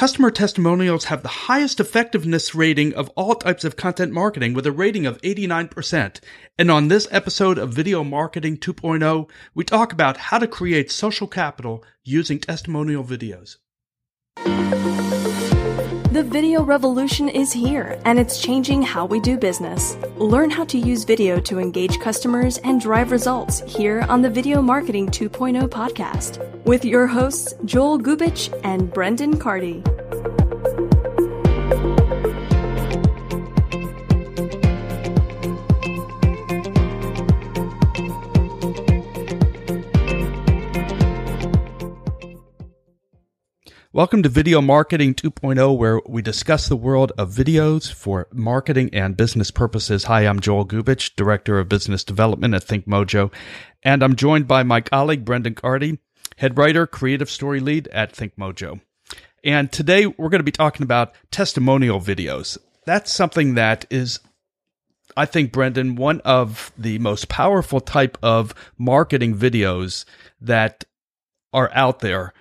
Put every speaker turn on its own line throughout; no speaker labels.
Customer testimonials have the highest effectiveness rating of all types of content marketing with a rating of 89%. And on this episode of Video Marketing 2.0, we talk about how to create social capital using testimonial videos.
The video revolution is here, and it's changing how we do business. Learn how to use video to engage customers and drive results here on the Video Marketing 2.0 podcast with your hosts, Joel Gubich and Brendan Cardy.
Welcome to Video Marketing 2.0, where we discuss the world of videos for marketing and business purposes. Hi, I'm Joel Gubich, Director of Business Development at ThinkMojo, and I'm joined by my colleague Brendan Cardy, Head Writer, Creative Story Lead at ThinkMojo. And today we're going to be talking about testimonial videos. That's something that is I think, Brendan, one of the most powerful type of marketing videos that are out there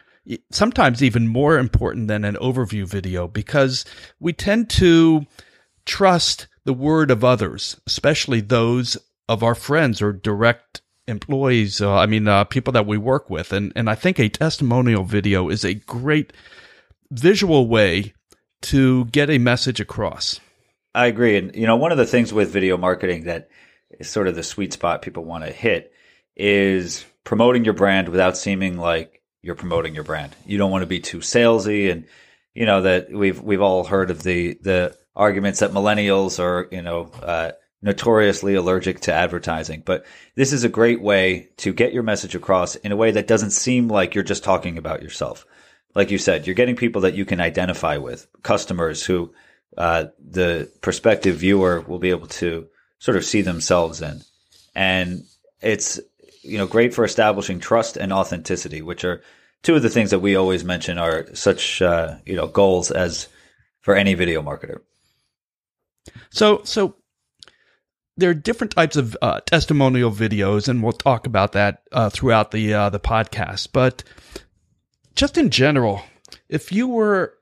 sometimes even more important than an overview video because we tend to trust the word of others, especially those of our friends or direct employees. Uh, I mean, uh, people that we work with. And, and I think a testimonial video is a great visual way to get a message across.
I agree. And, you know, one of the things with video marketing that is sort of the sweet spot people want to hit is promoting your brand without seeming like you're promoting your brand. You don't want to be too salesy and you know that we've we've all heard of the the arguments that millennials are, you know, uh, notoriously allergic to advertising, but this is a great way to get your message across in a way that doesn't seem like you're just talking about yourself. Like you said, you're getting people that you can identify with, customers who uh, the prospective viewer will be able to sort of see themselves in. And it's you know, great for establishing trust and authenticity, which are two of the things that we always mention are such, uh, you know, goals as for any video marketer.
So, so there are different types of uh, testimonial videos, and we'll talk about that uh, throughout the uh, the podcast. But just in general, if you were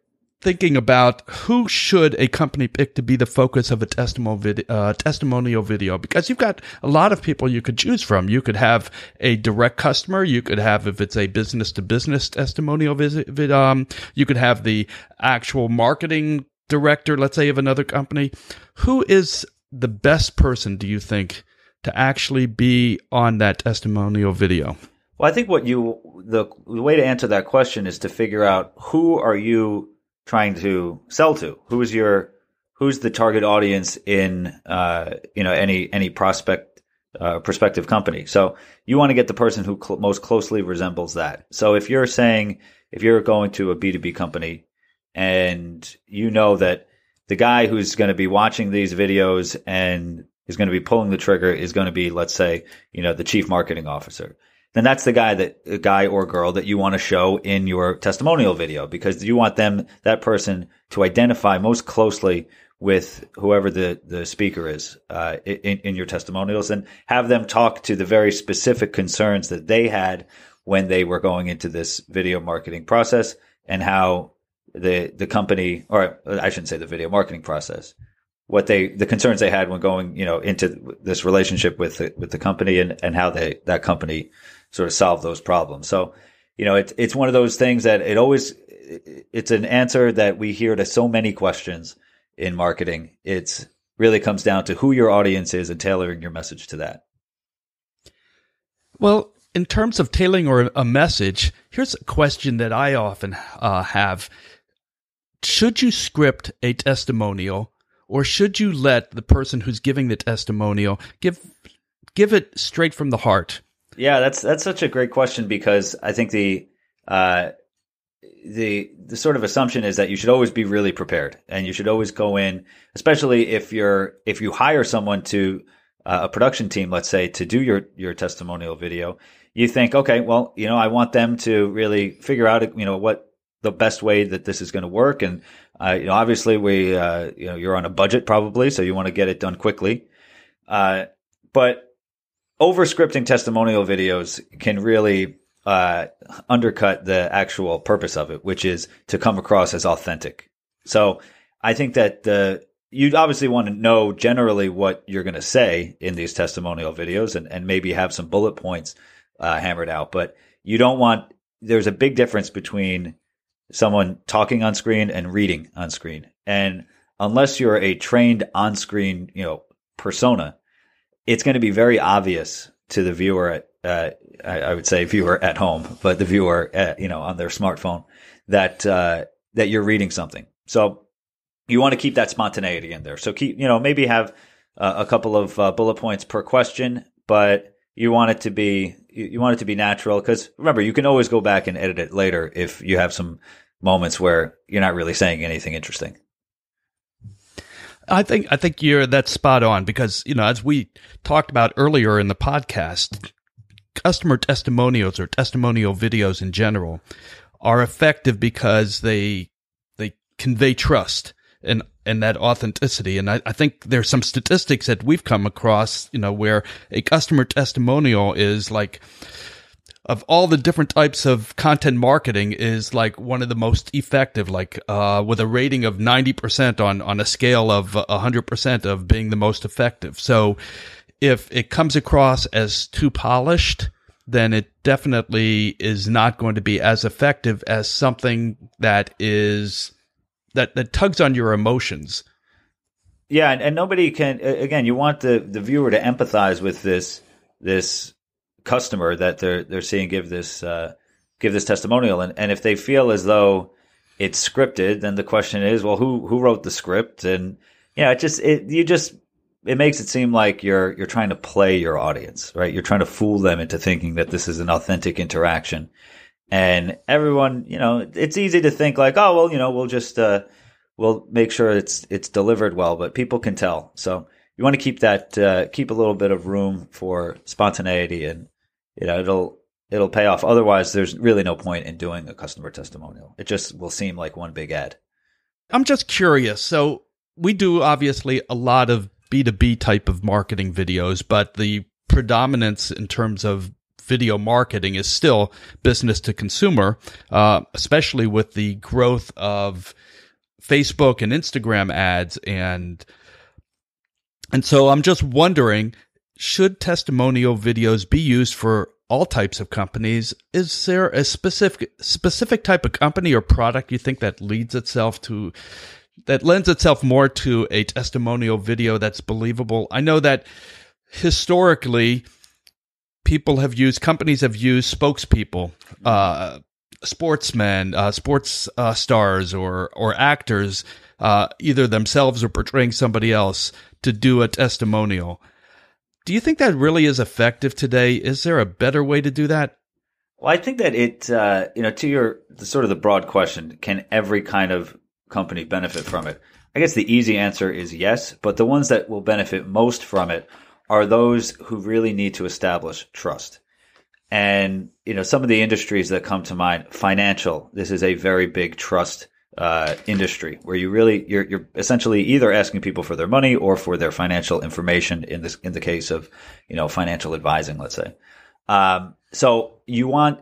thinking about who should a company pick to be the focus of a testimonial video, uh, testimonial video because you've got a lot of people you could choose from. You could have a direct customer. You could have, if it's a business to business testimonial visit, um, you could have the actual marketing director, let's say of another company. Who is the best person, do you think, to actually be on that testimonial video?
Well, I think what you, the, the way to answer that question is to figure out who are you trying to sell to? Who is your who's the target audience in uh, you know any any prospect uh, prospective company? So you want to get the person who cl- most closely resembles that. So if you're saying if you're going to a B2B company and you know that the guy who's going to be watching these videos and is going to be pulling the trigger is going to be let's say you know the chief marketing officer then that's the guy that guy or girl that you want to show in your testimonial video because you want them that person to identify most closely with whoever the the speaker is uh, in in your testimonials and have them talk to the very specific concerns that they had when they were going into this video marketing process and how the the company or I shouldn't say the video marketing process what they the concerns they had when going you know into this relationship with the, with the company and and how they that company sort of solve those problems. So, you know, it's it's one of those things that it always it's an answer that we hear to so many questions in marketing. It's really comes down to who your audience is and tailoring your message to that.
Well, in terms of tailoring or a message, here's a question that I often uh, have: Should you script a testimonial, or should you let the person who's giving the testimonial give give it straight from the heart?
Yeah, that's that's such a great question because I think the uh, the the sort of assumption is that you should always be really prepared and you should always go in, especially if you're if you hire someone to uh, a production team, let's say, to do your your testimonial video. You think, okay, well, you know, I want them to really figure out, you know, what the best way that this is going to work, and uh, you know, obviously, we, uh, you know, you're on a budget probably, so you want to get it done quickly. Uh, but over scripting testimonial videos can really uh, undercut the actual purpose of it, which is to come across as authentic. So I think that the you'd obviously want to know generally what you're going to say in these testimonial videos and, and maybe have some bullet points uh, hammered out. But you don't want, there's a big difference between someone talking on screen and reading on screen. And unless you're a trained on screen, you know, persona, it's going to be very obvious to the viewer at, uh, I, I, would say viewer at home, but the viewer at, you know, on their smartphone that, uh, that you're reading something. So you want to keep that spontaneity in there. So keep, you know, maybe have uh, a couple of uh, bullet points per question, but you want it to be you want it to be natural because remember you can always go back and edit it later if you have some moments where you're not really saying anything interesting.
I think I think you're that's spot on because you know as we talked about earlier in the podcast, customer testimonials or testimonial videos in general are effective because they they convey trust and and that authenticity. And I, I, think there's some statistics that we've come across, you know, where a customer testimonial is like of all the different types of content marketing is like one of the most effective, like uh, with a rating of 90% on on a scale of 100% of being the most effective. So if it comes across as too polished, then it definitely is not going to be as effective as something that is that that tugs on your emotions.
Yeah, and, and nobody can. Again, you want the the viewer to empathize with this this customer that they're they're seeing give this uh, give this testimonial, and and if they feel as though it's scripted, then the question is, well, who who wrote the script? And you know, it just it you just it makes it seem like you're you're trying to play your audience, right? You're trying to fool them into thinking that this is an authentic interaction. And everyone, you know, it's easy to think like, oh well, you know, we'll just uh, we'll make sure it's it's delivered well, but people can tell. So you want to keep that uh, keep a little bit of room for spontaneity, and you know, it'll it'll pay off. Otherwise, there's really no point in doing a customer testimonial. It just will seem like one big ad.
I'm just curious. So we do obviously a lot of B2B type of marketing videos, but the predominance in terms of video marketing is still business to consumer, uh, especially with the growth of Facebook and Instagram ads and and so I'm just wondering should testimonial videos be used for all types of companies is there a specific specific type of company or product you think that leads itself to that lends itself more to a testimonial video that's believable i know that historically people have used, companies have used spokespeople, uh, sportsmen, uh, sports uh, stars, or or actors, uh, either themselves or portraying somebody else to do a testimonial. Do you think that really is effective today? Is there a better way to do that?
Well, I think that it, uh, you know, to your sort of the broad question, can every kind of company benefit from it? I guess the easy answer is yes, but the ones that will benefit most from it are those who really need to establish trust. And, you know, some of the industries that come to mind, financial, this is a very big trust uh, industry where you really, you're, you're essentially either asking people for their money or for their financial information in this, in the case of, you know, financial advising, let's say. Um, so you want,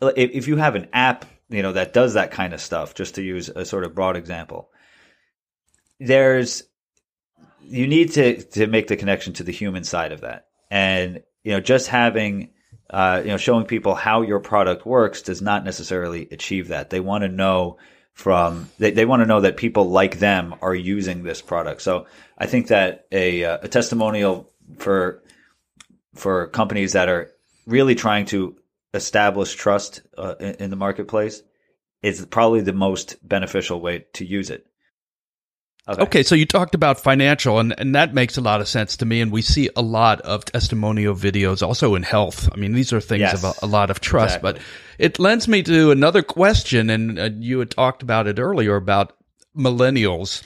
if, if you have an app, you know, that does that kind of stuff, just to use a sort of broad example, there's you need to to make the connection to the human side of that, and you know, just having uh, you know showing people how your product works does not necessarily achieve that. They want to know from they, they want to know that people like them are using this product. So I think that a uh, a testimonial for for companies that are really trying to establish trust uh, in, in the marketplace is probably the most beneficial way to use it.
Okay. okay. so you talked about financial, and, and that makes a lot of sense to me. And we see a lot of testimonial videos also in health. I mean, these are things yes, of a, a, lot of trust, exactly. but it lends me to another question. And uh, you had talked about it earlier about millennials.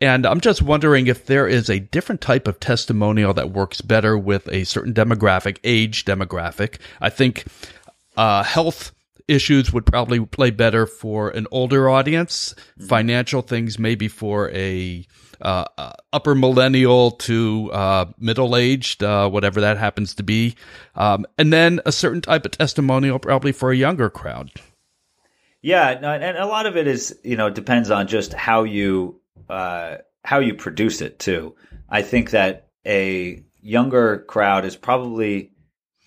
And I'm just wondering if there is a different type of testimonial that works better with a certain demographic, age demographic. I think uh, health issues would probably play better for an older audience. Mm-hmm. Financial things maybe for a uh, uh, upper millennial to uh, middle aged, uh, whatever that happens to be, um, and then a certain type of testimonial probably for a younger crowd.
Yeah, and a lot of it is you know depends on just how you uh, how you produce it too. I think that a younger crowd is probably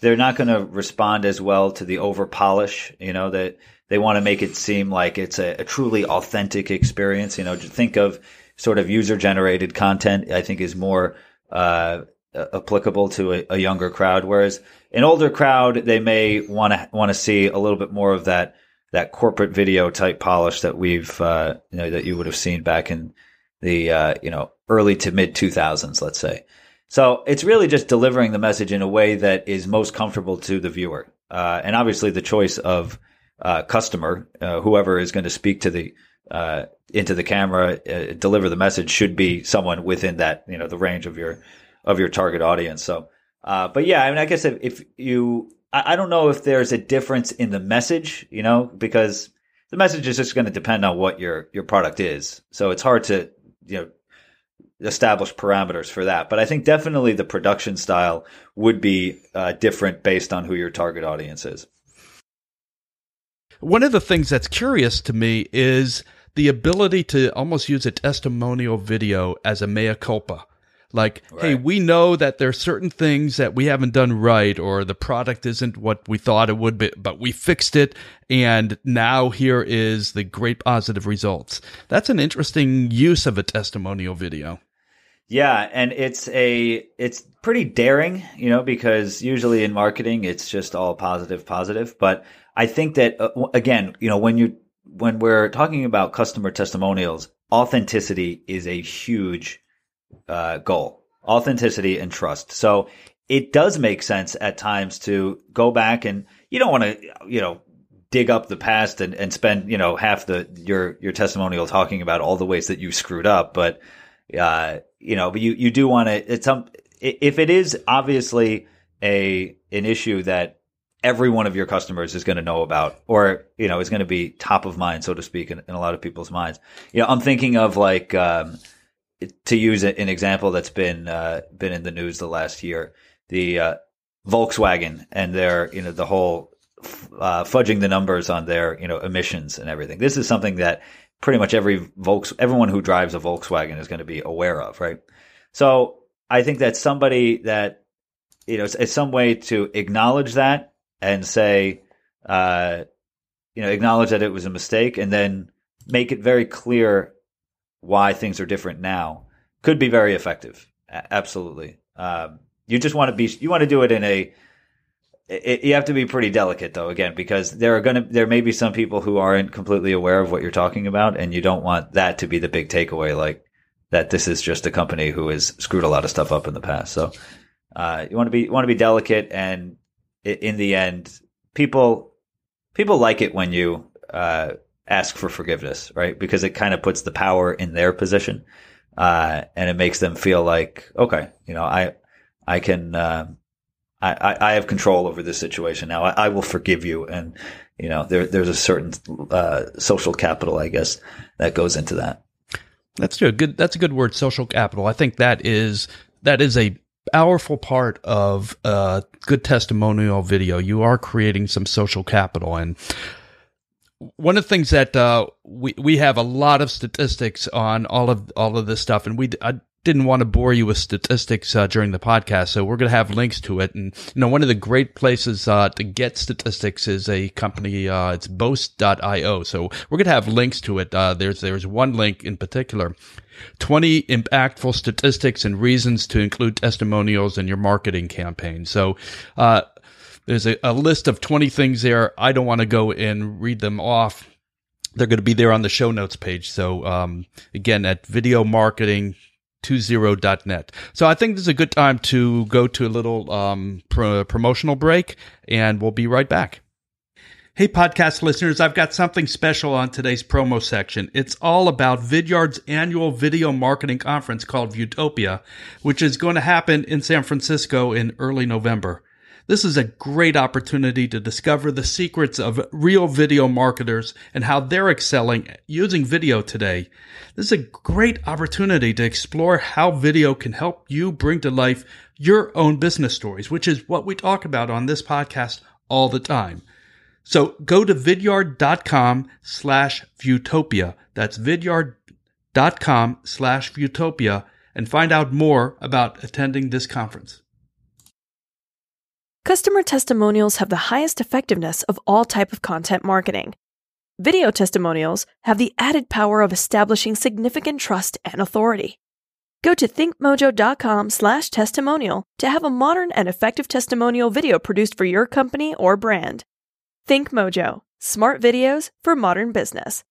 they're not going to respond as well to the over polish. You know that they want to make it seem like it's a, a truly authentic experience. You know, think of sort of user generated content, I think is more uh, applicable to a, a, younger crowd. Whereas an older crowd, they may want to want to see a little bit more of that that corporate video type polish that we've uh, you know that you would have seen back in the uh, you know early to mid 2000s, let's say. So it's really just delivering the message in a way that is most comfortable to the viewer, uh, and obviously the choice of uh, customer, uh, whoever is going to speak to the uh, into the camera, uh, deliver the message should be someone within that, you know, the range of your, of your target audience. So, uh, but yeah, I mean, I guess if, if you, I, I, don't know if there's a difference in the message, you know, because the message is just going to depend on what your, your product is. So it's hard to, you know, establish parameters for that. But I think definitely the production style would be uh, different based on who your target audience is.
One of the things that's curious to me is the ability to almost use a testimonial video as a mea culpa. Like, right. hey, we know that there are certain things that we haven't done right, or the product isn't what we thought it would be, but we fixed it, and now here is the great positive results. That's an interesting use of a testimonial video.
Yeah, and it's a it's pretty daring, you know, because usually in marketing it's just all positive, positive. But I think that uh, again, you know, when you when we're talking about customer testimonials, authenticity is a huge uh, goal. Authenticity and trust. So it does make sense at times to go back and you don't want to, you know, dig up the past and, and spend, you know, half the your your testimonial talking about all the ways that you screwed up. But uh, you know, but you you do want to. It's some if it is obviously a an issue that every one of your customers is going to know about or you know is going to be top of mind so to speak in, in, a lot of people's minds you know i'm thinking of like um, to use an example that's been uh, been in the news the last year the uh, volkswagen and their you know the whole uh, fudging the numbers on their you know emissions and everything this is something that pretty much every Volks everyone who drives a volkswagen is going to be aware of right so i think that somebody that you know it's, it's some way to acknowledge that and say, uh, you know, acknowledge that it was a mistake and then make it very clear why things are different now could be very effective. A- absolutely. Um, you just want to be, you want to do it in a, it, you have to be pretty delicate though, again, because there are going to, there may be some people who aren't completely aware of what you're talking about and you don't want that to be the big takeaway. Like that this is just a company who has screwed a lot of stuff up in the past. So, uh, you want to be, want to be delicate and in the end, people people like it when you uh, ask for forgiveness, right? Because it kind of puts the power in their position, uh, and it makes them feel like, okay, you know, I I can uh, I, I have control over this situation now. I, I, will forgive you, and you know, there there's a certain uh, social capital, I guess, that goes into that.
That's good. Good. That's a good word. Social capital. I think that is that is a powerful part of a good testimonial video. You are creating some social capital. And one of the things that uh, we we have a lot of statistics on all of all of this stuff, and we I didn't want to bore you with statistics uh, during the podcast, so we're going to have links to it. And you know, one of the great places uh, to get statistics is a company. Uh, it's Boast.io. So we're going to have links to it. Uh, there's there's one link in particular 20 impactful statistics and reasons to include testimonials in your marketing campaign. So, uh, there's a, a, list of 20 things there. I don't want to go and read them off. They're going to be there on the show notes page. So, um, again, at videomarketing20.net. So I think this is a good time to go to a little, um, pro- promotional break and we'll be right back. Hey, podcast listeners, I've got something special on today's promo section. It's all about Vidyard's annual video marketing conference called Viewtopia, which is going to happen in San Francisco in early November. This is a great opportunity to discover the secrets of real video marketers and how they're excelling using video today. This is a great opportunity to explore how video can help you bring to life your own business stories, which is what we talk about on this podcast all the time. So go to vidyard.com slash Viewtopia. That's vidyard.com slash Viewtopia and find out more about attending this conference.
Customer testimonials have the highest effectiveness of all type of content marketing. Video testimonials have the added power of establishing significant trust and authority. Go to thinkmojo.com slash testimonial to have a modern and effective testimonial video produced for your company or brand. ThinkMojo, smart videos for modern business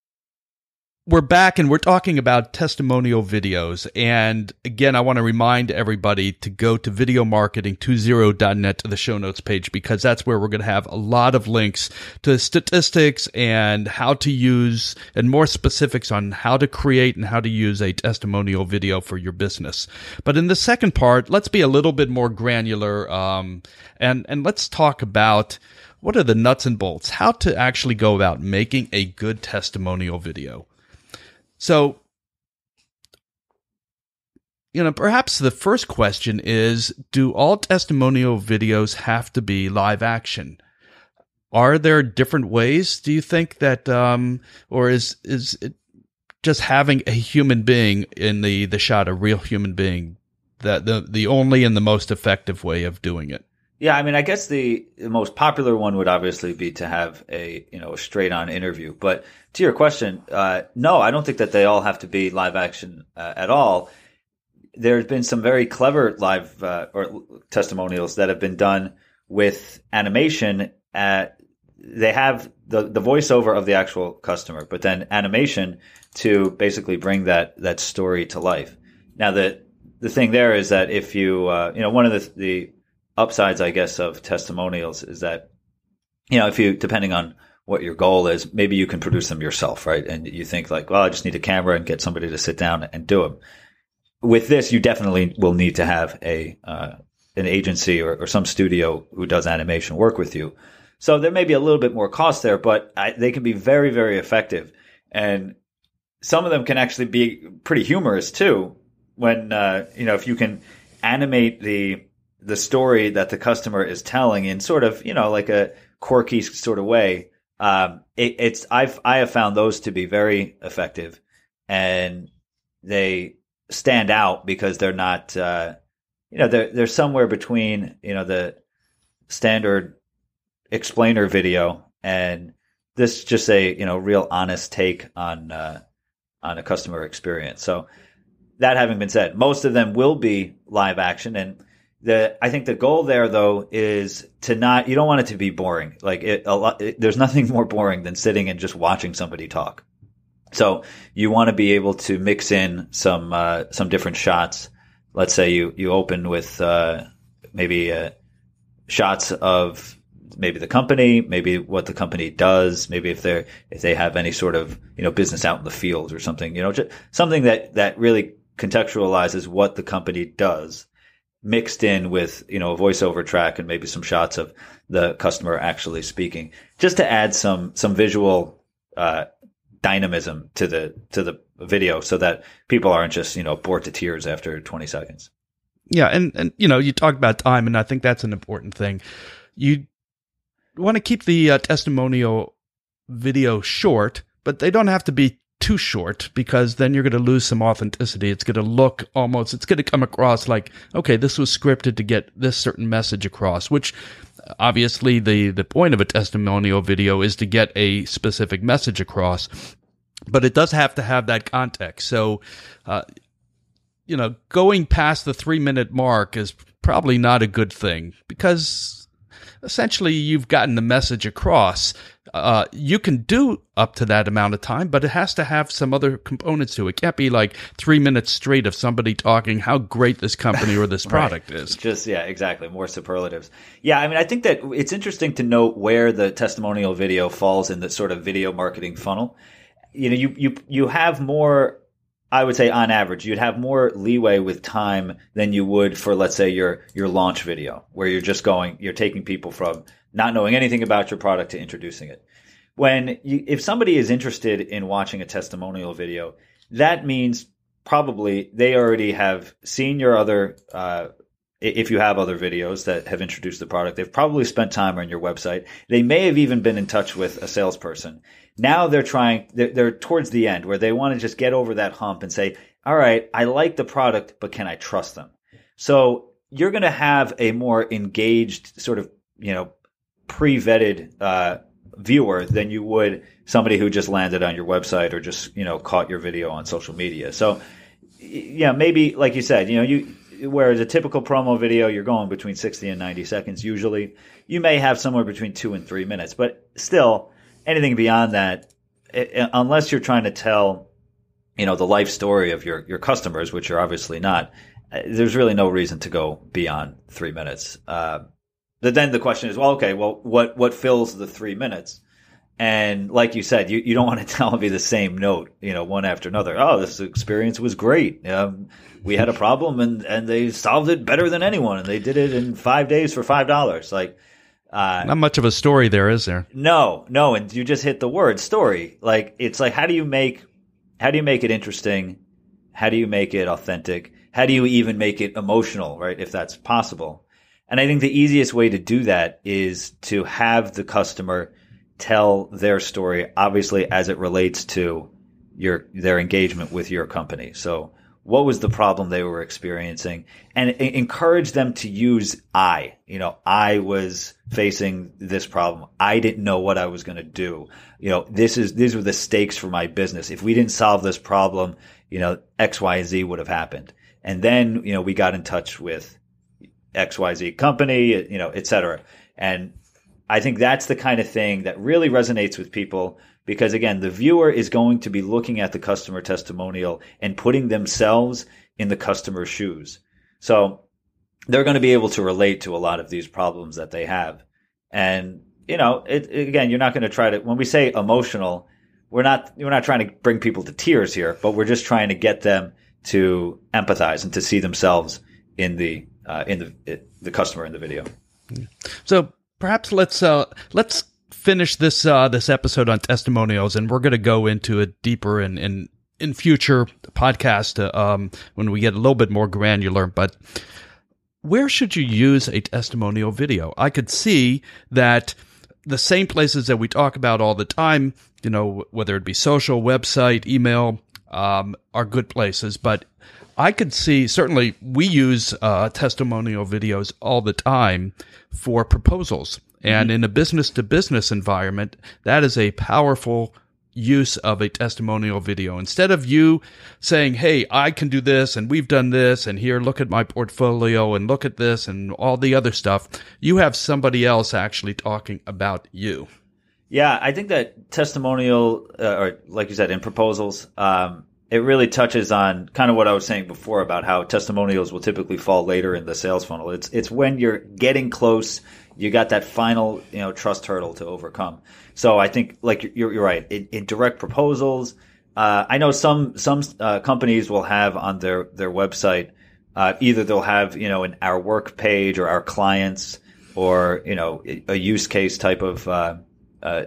we're back and we're talking about testimonial videos. And again, I want to remind everybody to go to videomarketing20.net to the show notes page because that's where we're going to have a lot of links to statistics and how to use and more specifics on how to create and how to use a testimonial video for your business. But in the second part, let's be a little bit more granular. Um, and, and let's talk about what are the nuts and bolts, how to actually go about making a good testimonial video. So, you know, perhaps the first question is Do all testimonial videos have to be live action? Are there different ways, do you think, that, um, or is, is it just having a human being in the, the shot, a real human being, that the, the only and the most effective way of doing it?
Yeah, I mean, I guess the, the most popular one would obviously be to have a you know a straight on interview. But to your question, uh, no, I don't think that they all have to be live action uh, at all. There's been some very clever live uh, or testimonials that have been done with animation. At they have the the voiceover of the actual customer, but then animation to basically bring that that story to life. Now the the thing there is that if you uh, you know one of the the upsides, I guess, of testimonials is that, you know, if you, depending on what your goal is, maybe you can produce them yourself, right? And you think like, well, I just need a camera and get somebody to sit down and do them. With this, you definitely will need to have a, uh, an agency or, or, some studio who does animation work with you. So there may be a little bit more cost there, but I, they can be very, very effective. And some of them can actually be pretty humorous too. When, uh, you know, if you can animate the, the story that the customer is telling in sort of you know like a quirky sort of way. Um, it, it's I've I have found those to be very effective, and they stand out because they're not uh, you know they're they're somewhere between you know the standard explainer video and this just a you know real honest take on uh, on a customer experience. So that having been said, most of them will be live action and the I think the goal there though is to not you don't want it to be boring. Like it, a lot, it, there's nothing more boring than sitting and just watching somebody talk. So you want to be able to mix in some uh, some different shots. Let's say you you open with uh, maybe uh, shots of maybe the company, maybe what the company does, maybe if they're if they have any sort of you know business out in the field or something, you know, just something that that really contextualizes what the company does mixed in with you know a voiceover track and maybe some shots of the customer actually speaking, just to add some some visual uh, dynamism to the to the video, so that people aren't just you know bored to tears after 20 seconds.
Yeah, and and you know you talk about time, and I think that's an important thing. You want to keep the uh, testimonial video short, but they don't have to be too short because then you're going to lose some authenticity. It's going to look almost, it's going to come across like, okay, this was scripted to get this certain message across, which obviously the, the point of a testimonial video is to get a specific message across, but it does have to have that context. So, uh, you know, going past the three minute mark is probably not a good thing because essentially you've gotten the message across uh, you can do up to that amount of time, but it has to have some other components to it. It can't be like three minutes straight of somebody talking how great this company or this product
right.
is.
Just yeah, exactly. More superlatives. Yeah, I mean, I think that it's interesting to note where the testimonial video falls in the sort of video marketing funnel. You know, you you you have more I would say on average, you'd have more leeway with time than you would for, let's say, your your launch video, where you're just going, you're taking people from not knowing anything about your product to introducing it. When you, if somebody is interested in watching a testimonial video, that means probably they already have seen your other uh, if you have other videos that have introduced the product, they've probably spent time on your website. They may have even been in touch with a salesperson. Now they're trying, they're, they're towards the end where they want to just get over that hump and say, all right, I like the product, but can I trust them? So you're going to have a more engaged sort of, you know, pre-vetted, uh, viewer than you would somebody who just landed on your website or just, you know, caught your video on social media. So, yeah, maybe like you said, you know, you whereas a typical promo video, you're going between 60 and 90 seconds usually. You may have somewhere between two and three minutes, but still, anything beyond that, it, unless you're trying to tell, you know, the life story of your, your customers, which you're obviously not, uh, there's really no reason to go beyond three minutes. Uh, but then the question is, well, okay, well, what, what fills the three minutes? And like you said, you, you don't want to tell me the same note, you know, one after another. Oh, this experience was great. Um, we had a problem and, and they solved it better than anyone. And they did it in five days for $5. Like,
uh, not much of a story there, is there?
No, no. And you just hit the word story. Like, it's like, how do you make, how do you make it interesting? How do you make it authentic? How do you even make it emotional, right? If that's possible. And I think the easiest way to do that is to have the customer tell their story, obviously as it relates to your their engagement with your company. So what was the problem they were experiencing and encourage them to use I. You know, I was facing this problem. I didn't know what I was going to do. You know, this is, these were the stakes for my business. If we didn't solve this problem, you know, X, Y, Z would have happened. And then, you know, we got in touch with XYZ company, you know, et cetera. And I think that's the kind of thing that really resonates with people because again, the viewer is going to be looking at the customer testimonial and putting themselves in the customer's shoes. So they're going to be able to relate to a lot of these problems that they have. And, you know, it, again, you're not going to try to, when we say emotional, we're not, we're not trying to bring people to tears here, but we're just trying to get them to empathize and to see themselves in the, uh, in the, the customer in the video.
So perhaps let's uh, let's finish this uh, this episode on testimonials, and we're going to go into it deeper in in, in future podcast uh, um, when we get a little bit more granular. But where should you use a testimonial video? I could see that the same places that we talk about all the time, you know, whether it be social, website, email, um, are good places, but I could see certainly we use uh, testimonial videos all the time for proposals. And mm-hmm. in a business to business environment, that is a powerful use of a testimonial video. Instead of you saying, Hey, I can do this and we've done this and here, look at my portfolio and look at this and all the other stuff. You have somebody else actually talking about you.
Yeah, I think that testimonial, uh, or like you said, in proposals, um, it really touches on kind of what I was saying before about how testimonials will typically fall later in the sales funnel. It's it's when you're getting close, you got that final you know trust hurdle to overcome. So I think like you're, you're right in, in direct proposals. Uh, I know some some uh, companies will have on their their website uh, either they'll have you know an our work page or our clients or you know a use case type of uh, uh,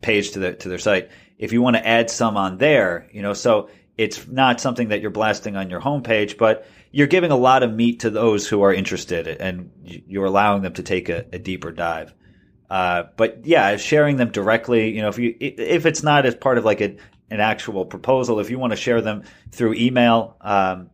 page to their to their site if you want to add some on there, you know, so it's not something that you're blasting on your homepage, but you're giving a lot of meat to those who are interested and you're allowing them to take a, a deeper dive. Uh, but yeah, sharing them directly, you know, if you, if it's not as part of like a, an actual proposal, if you want to share them through email, um,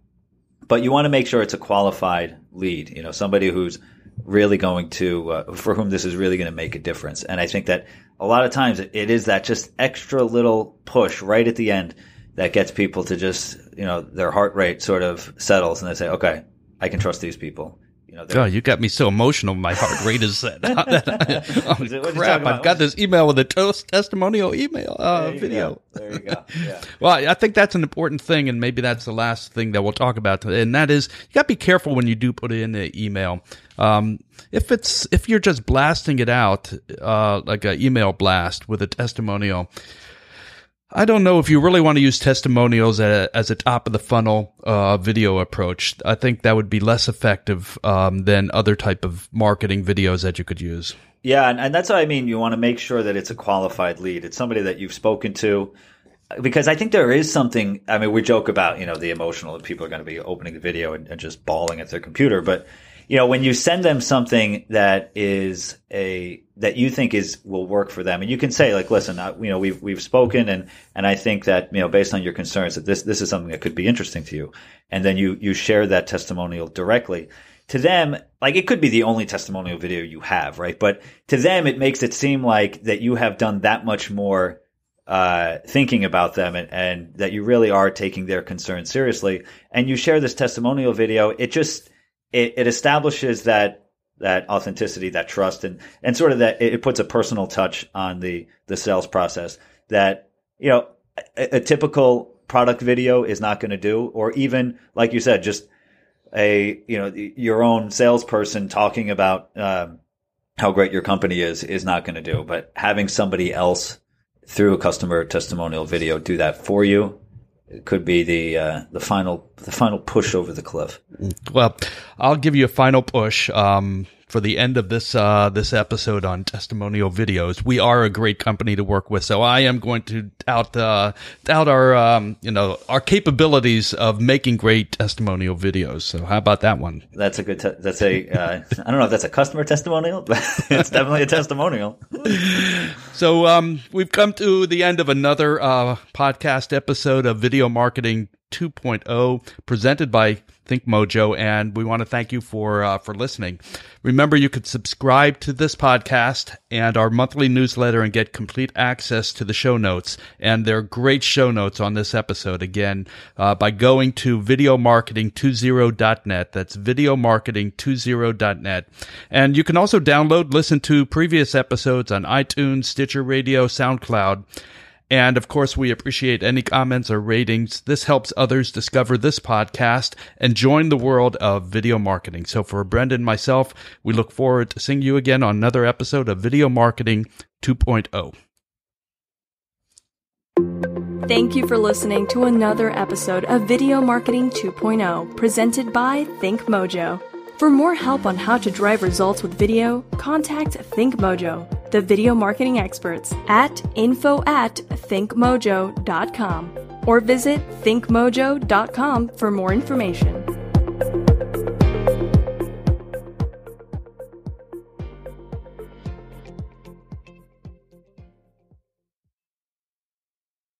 but you want to make sure it's a qualified lead, you know, somebody who's really going to, uh, for whom this is really going to make a difference. And I think that a lot of times it is that just extra little push right at the end that gets people to just, you know, their heart rate sort of settles and they say, okay, I can trust these people.
You know, oh, you got me so emotional. My heart rate is set. oh, crap! I've got this email with a toast testimonial email uh, video.
Go. There you go. Yeah.
well, I think that's an important thing, and maybe that's the last thing that we'll talk about, today, and that is you got to be careful when you do put it in the email. Um, if it's if you're just blasting it out uh, like an email blast with a testimonial, I don't know if you really want to use testimonials as a, as a top of the funnel uh, video approach. I think that would be less effective um, than other type of marketing videos that you could use.
Yeah, and, and that's what I mean. You want to make sure that it's a qualified lead. It's somebody that you've spoken to. Because I think there is something. I mean, we joke about you know the emotional that people are going to be opening the video and, and just bawling at their computer, but you know, when you send them something that is a that you think is will work for them, and you can say like, "Listen, I, you know, we've we've spoken, and and I think that you know, based on your concerns, that this this is something that could be interesting to you," and then you you share that testimonial directly to them. Like, it could be the only testimonial video you have, right? But to them, it makes it seem like that you have done that much more uh, thinking about them and, and, that you really are taking their concerns seriously. And you share this testimonial video. It just, it, it establishes that that authenticity, that trust, and and sort of that it puts a personal touch on the the sales process that you know a, a typical product video is not going to do, or even like you said, just a you know your own salesperson talking about um, how great your company is is not going to do. But having somebody else through a customer testimonial video do that for you it could be the uh, the final the final push over the cliff.
Well, I'll give you a final push. Um, for the end of this uh, this episode on testimonial videos. We are a great company to work with, so I am going to tout uh, tout our um, you know our capabilities of making great testimonial videos. So how about that one?
That's a good. Te- that's a. Uh, I don't know if that's a customer testimonial, but it's definitely a testimonial.
so um, we've come to the end of another uh, podcast episode of Video Marketing 2.0 presented by Think Mojo, and we want to thank you for uh, for listening. Remember, you could subscribe to this podcast and our monthly newsletter and get complete access to the show notes. And there are great show notes on this episode again uh, by going to videomarketing20.net. That's videomarketing20.net. And you can also download, listen to previous episodes on iTunes, Stitcher Radio, SoundCloud. And of course, we appreciate any comments or ratings. This helps others discover this podcast and join the world of video marketing. So for Brendan and myself, we look forward to seeing you again on another episode of Video Marketing 2.0.
Thank you for listening to another episode of Video Marketing 2.0 presented by Think Mojo. For more help on how to drive results with video, contact ThinkMojo, the video marketing experts, at info at thinkmojo.com or visit thinkmojo.com for more information.